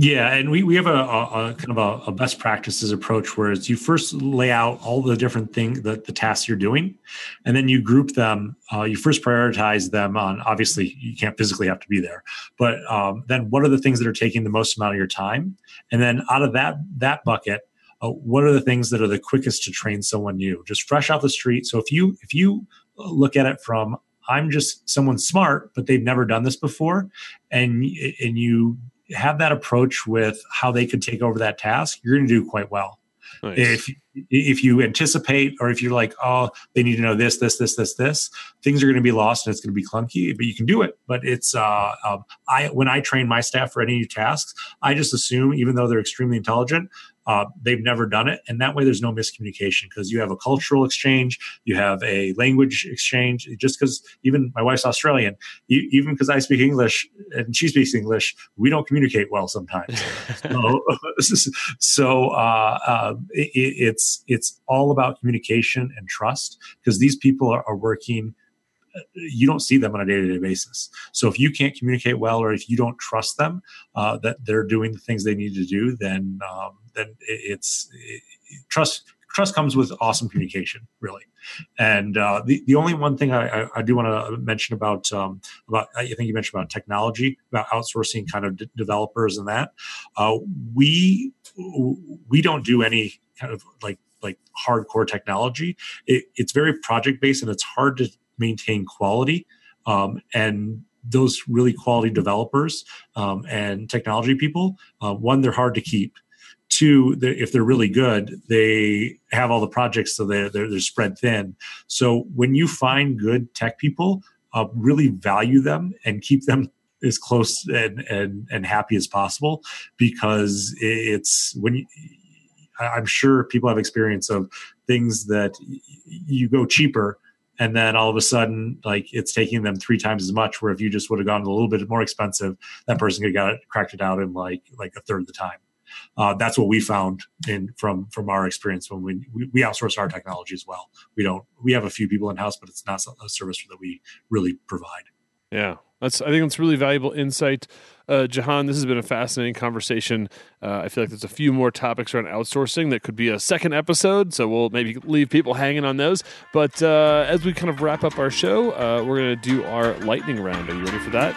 Yeah, and we, we have a, a, a kind of a, a, best practices approach, whereas you first lay out all the different things, that the tasks you're doing, and then you group them. Uh, you first prioritize them on. Obviously, you can't physically have to be there, but um, then what are the things that are taking the most amount of your time, and then out of that that bucket, uh, what are the things that are the quickest to train someone new, just fresh off the street. So if you if you look at it from I'm just someone smart, but they've never done this before, and and you have that approach with how they could take over that task, you're going to do quite well. Nice. If if you anticipate or if you're like, oh, they need to know this, this, this, this, this, things are going to be lost and it's going to be clunky. But you can do it. But it's uh, um, I when I train my staff for any new tasks, I just assume, even though they're extremely intelligent, uh, they've never done it. And that way there's no miscommunication because you have a cultural exchange, you have a language exchange. Just because even my wife's Australian, even because I speak English and she speaks English, we don't communicate well sometimes. so, so uh, uh, it, it's it's all about communication and trust because these people are, are working you don't see them on a day-to-day basis so if you can't communicate well or if you don't trust them uh, that they're doing the things they need to do then um, then it's it, trust trust comes with awesome communication really. And uh, the, the only one thing I, I, I do want to mention about um, about I think you mentioned about technology about outsourcing kind of d- developers and that uh, we we don't do any kind of like like hardcore technology. It, it's very project based and it's hard to maintain quality um, and those really quality developers um, and technology people uh, one they're hard to keep two if they're really good they have all the projects so they're, they're, they're spread thin. So when you find good tech people uh, really value them and keep them as close and, and and happy as possible because it's when you, i'm sure people have experience of things that you go cheaper and then all of a sudden like it's taking them three times as much where if you just would have gone a little bit more expensive that person could have got it cracked it out in like like a third of the time uh, that's what we found in from from our experience when we, we, we outsource our technology as well we don't we have a few people in house but it's not a service that we really provide yeah that's i think that's really valuable insight uh, Jehan, this has been a fascinating conversation. Uh, I feel like there's a few more topics around outsourcing that could be a second episode, so we'll maybe leave people hanging on those. But uh, as we kind of wrap up our show, uh, we're going to do our lightning round. Are you ready for that?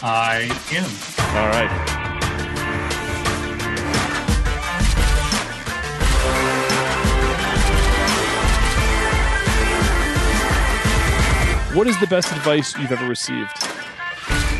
I am. All right. What is the best advice you've ever received?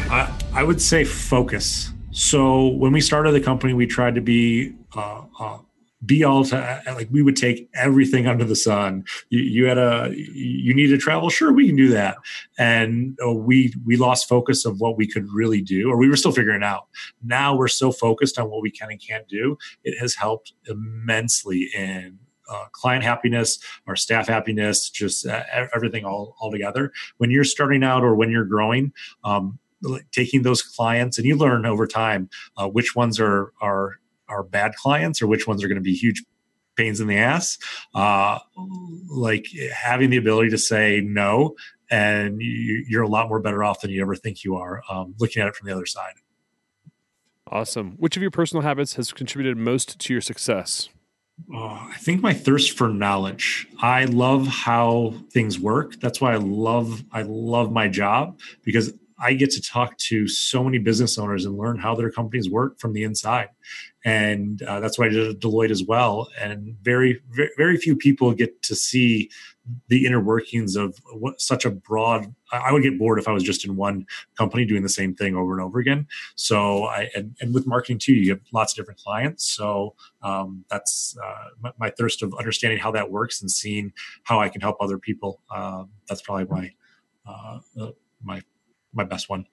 I, I would say focus. So when we started the company, we tried to be uh, uh, be all to like we would take everything under the sun. You, you, had a you need to travel, sure we can do that, and uh, we we lost focus of what we could really do, or we were still figuring out. Now we're so focused on what we can and can't do. It has helped immensely in uh, client happiness, our staff happiness, just uh, everything all, all together. When you're starting out or when you're growing, um, taking those clients and you learn over time uh, which ones are are are bad clients or which ones are going to be huge pains in the ass uh, like having the ability to say no and you, are a lot more better off than you ever think you are um, looking at it from the other side. Awesome. Which of your personal habits has contributed most to your success? Oh, I think my thirst for knowledge. I love how things work. That's why I love I love my job because I get to talk to so many business owners and learn how their companies work from the inside. And uh, that's why I did at Deloitte as well. And very, very, few people get to see the inner workings of what such a broad i would get bored if i was just in one company doing the same thing over and over again. So i and, and with marketing too you have lots of different clients. So um, that's uh, my, my, thirst of understanding how that works and seeing how i can help other people uh, that's probably my uh, uh, my my best one.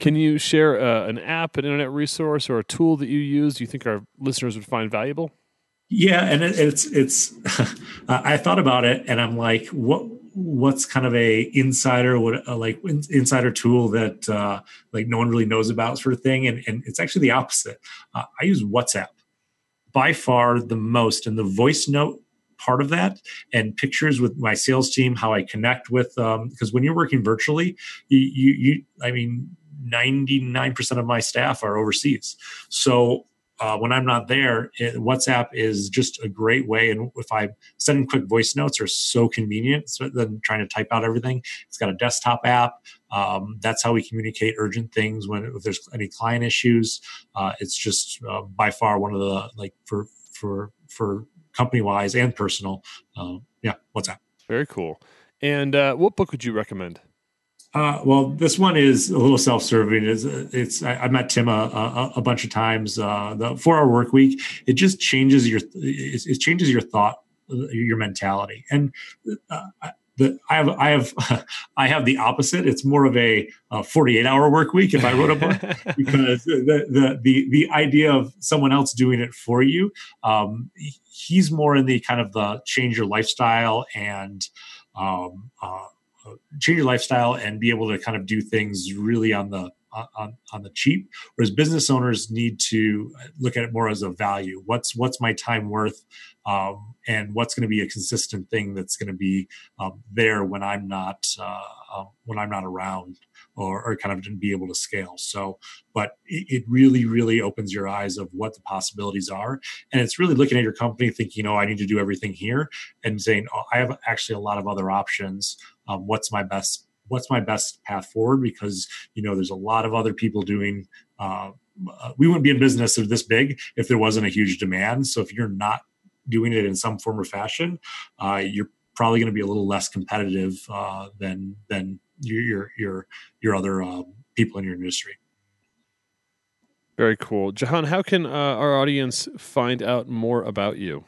Can you share uh, an app an internet resource or a tool that you use you think our listeners would find valuable? Yeah, and it, it's it's. I thought about it, and I'm like, what what's kind of a insider what a, like insider tool that uh, like no one really knows about sort of thing, and and it's actually the opposite. Uh, I use WhatsApp by far the most, and the voice note part of that and pictures with my sales team how i connect with um because when you're working virtually you you, you i mean 99% of my staff are overseas so uh, when I'm not there, it, WhatsApp is just a great way. And if I send quick voice notes, are so convenient so than trying to type out everything. It's got a desktop app. Um, that's how we communicate urgent things when if there's any client issues. Uh, it's just uh, by far one of the like for for for company wise and personal. Uh, yeah, WhatsApp. Very cool. And uh, what book would you recommend? Uh, well, this one is a little self-serving. It's, it's I, I met Tim a, a, a, bunch of times. Uh, the four-hour work week it just changes your it, it changes your thought, your mentality, and uh, the, I have I have I have the opposite. It's more of a, a 48-hour work week if I wrote a book because the, the the the idea of someone else doing it for you. Um, he's more in the kind of the change your lifestyle and um, uh, change your lifestyle and be able to kind of do things really on the on, on the cheap. Whereas business owners need to look at it more as a value. What's what's my time worth um, and what's going to be a consistent thing that's going to be um, there when i'm not uh, uh, when i'm not around or, or kind of be able to scale. So, but it, it, really, really opens your eyes of what the possibilities are. And it's really looking at your company thinking, oh, I need to do everything here and saying, oh, I have actually a lot of other options. Um, what's my best? What's my best path forward? Because you know, there's a lot of other people doing. Uh, uh we wouldn't be in business this big if there wasn't a huge demand. So if you're not doing it in some form or fashion, uh, you're probably going to be a little less competitive uh, than than your your your, your other um, people in your industry. Very cool, Jehan. How can uh, our audience find out more about you?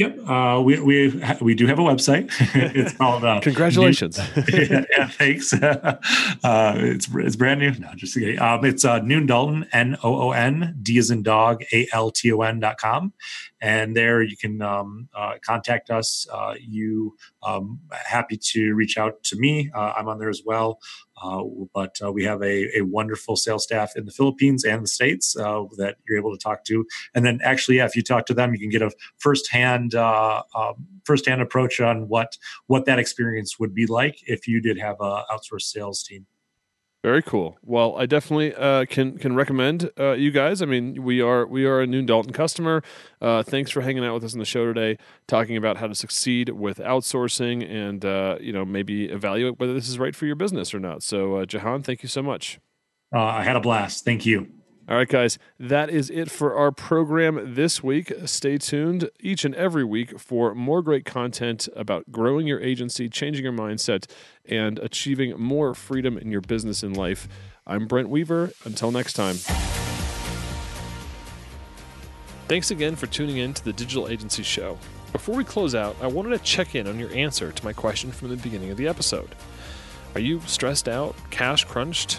Yep, uh, we we we do have a website. it's called. Uh, Congratulations! yeah, yeah, thanks. uh, it's it's brand new. No, just kidding. Um, it's uh, Noon Dalton N O O N D as in dog A L T O N dot com, and there you can um, uh, contact us. Uh, you um, happy to reach out to me. Uh, I'm on there as well. Uh, but uh, we have a, a, wonderful sales staff in the Philippines and the States uh, that you're able to talk to. And then, actually, yeah, if you talk to them, you can get a firsthand um, firsthand approach on what what that experience would be like if you did have a outsourced sales team. Very cool. Well, I definitely uh, can can recommend uh, you guys. I mean, we are we are a Noon Dalton customer. Uh, thanks for hanging out with us on the show today, talking about how to succeed with outsourcing, and uh, you know maybe evaluate whether this is right for your business or not. So, uh, Jehan, thank you so much. Uh, I had a blast. Thank you. All right, guys, that is it for our program this week. Stay tuned each and every week for more great content about growing your agency, changing your mindset, and achieving more freedom in your business and life. I'm Brent Weaver. Until next time. Thanks again for tuning in to the Digital Agency Show. Before we close out, I wanted to check in on your answer to my question from the beginning of the episode. Are you stressed out, cash crunched,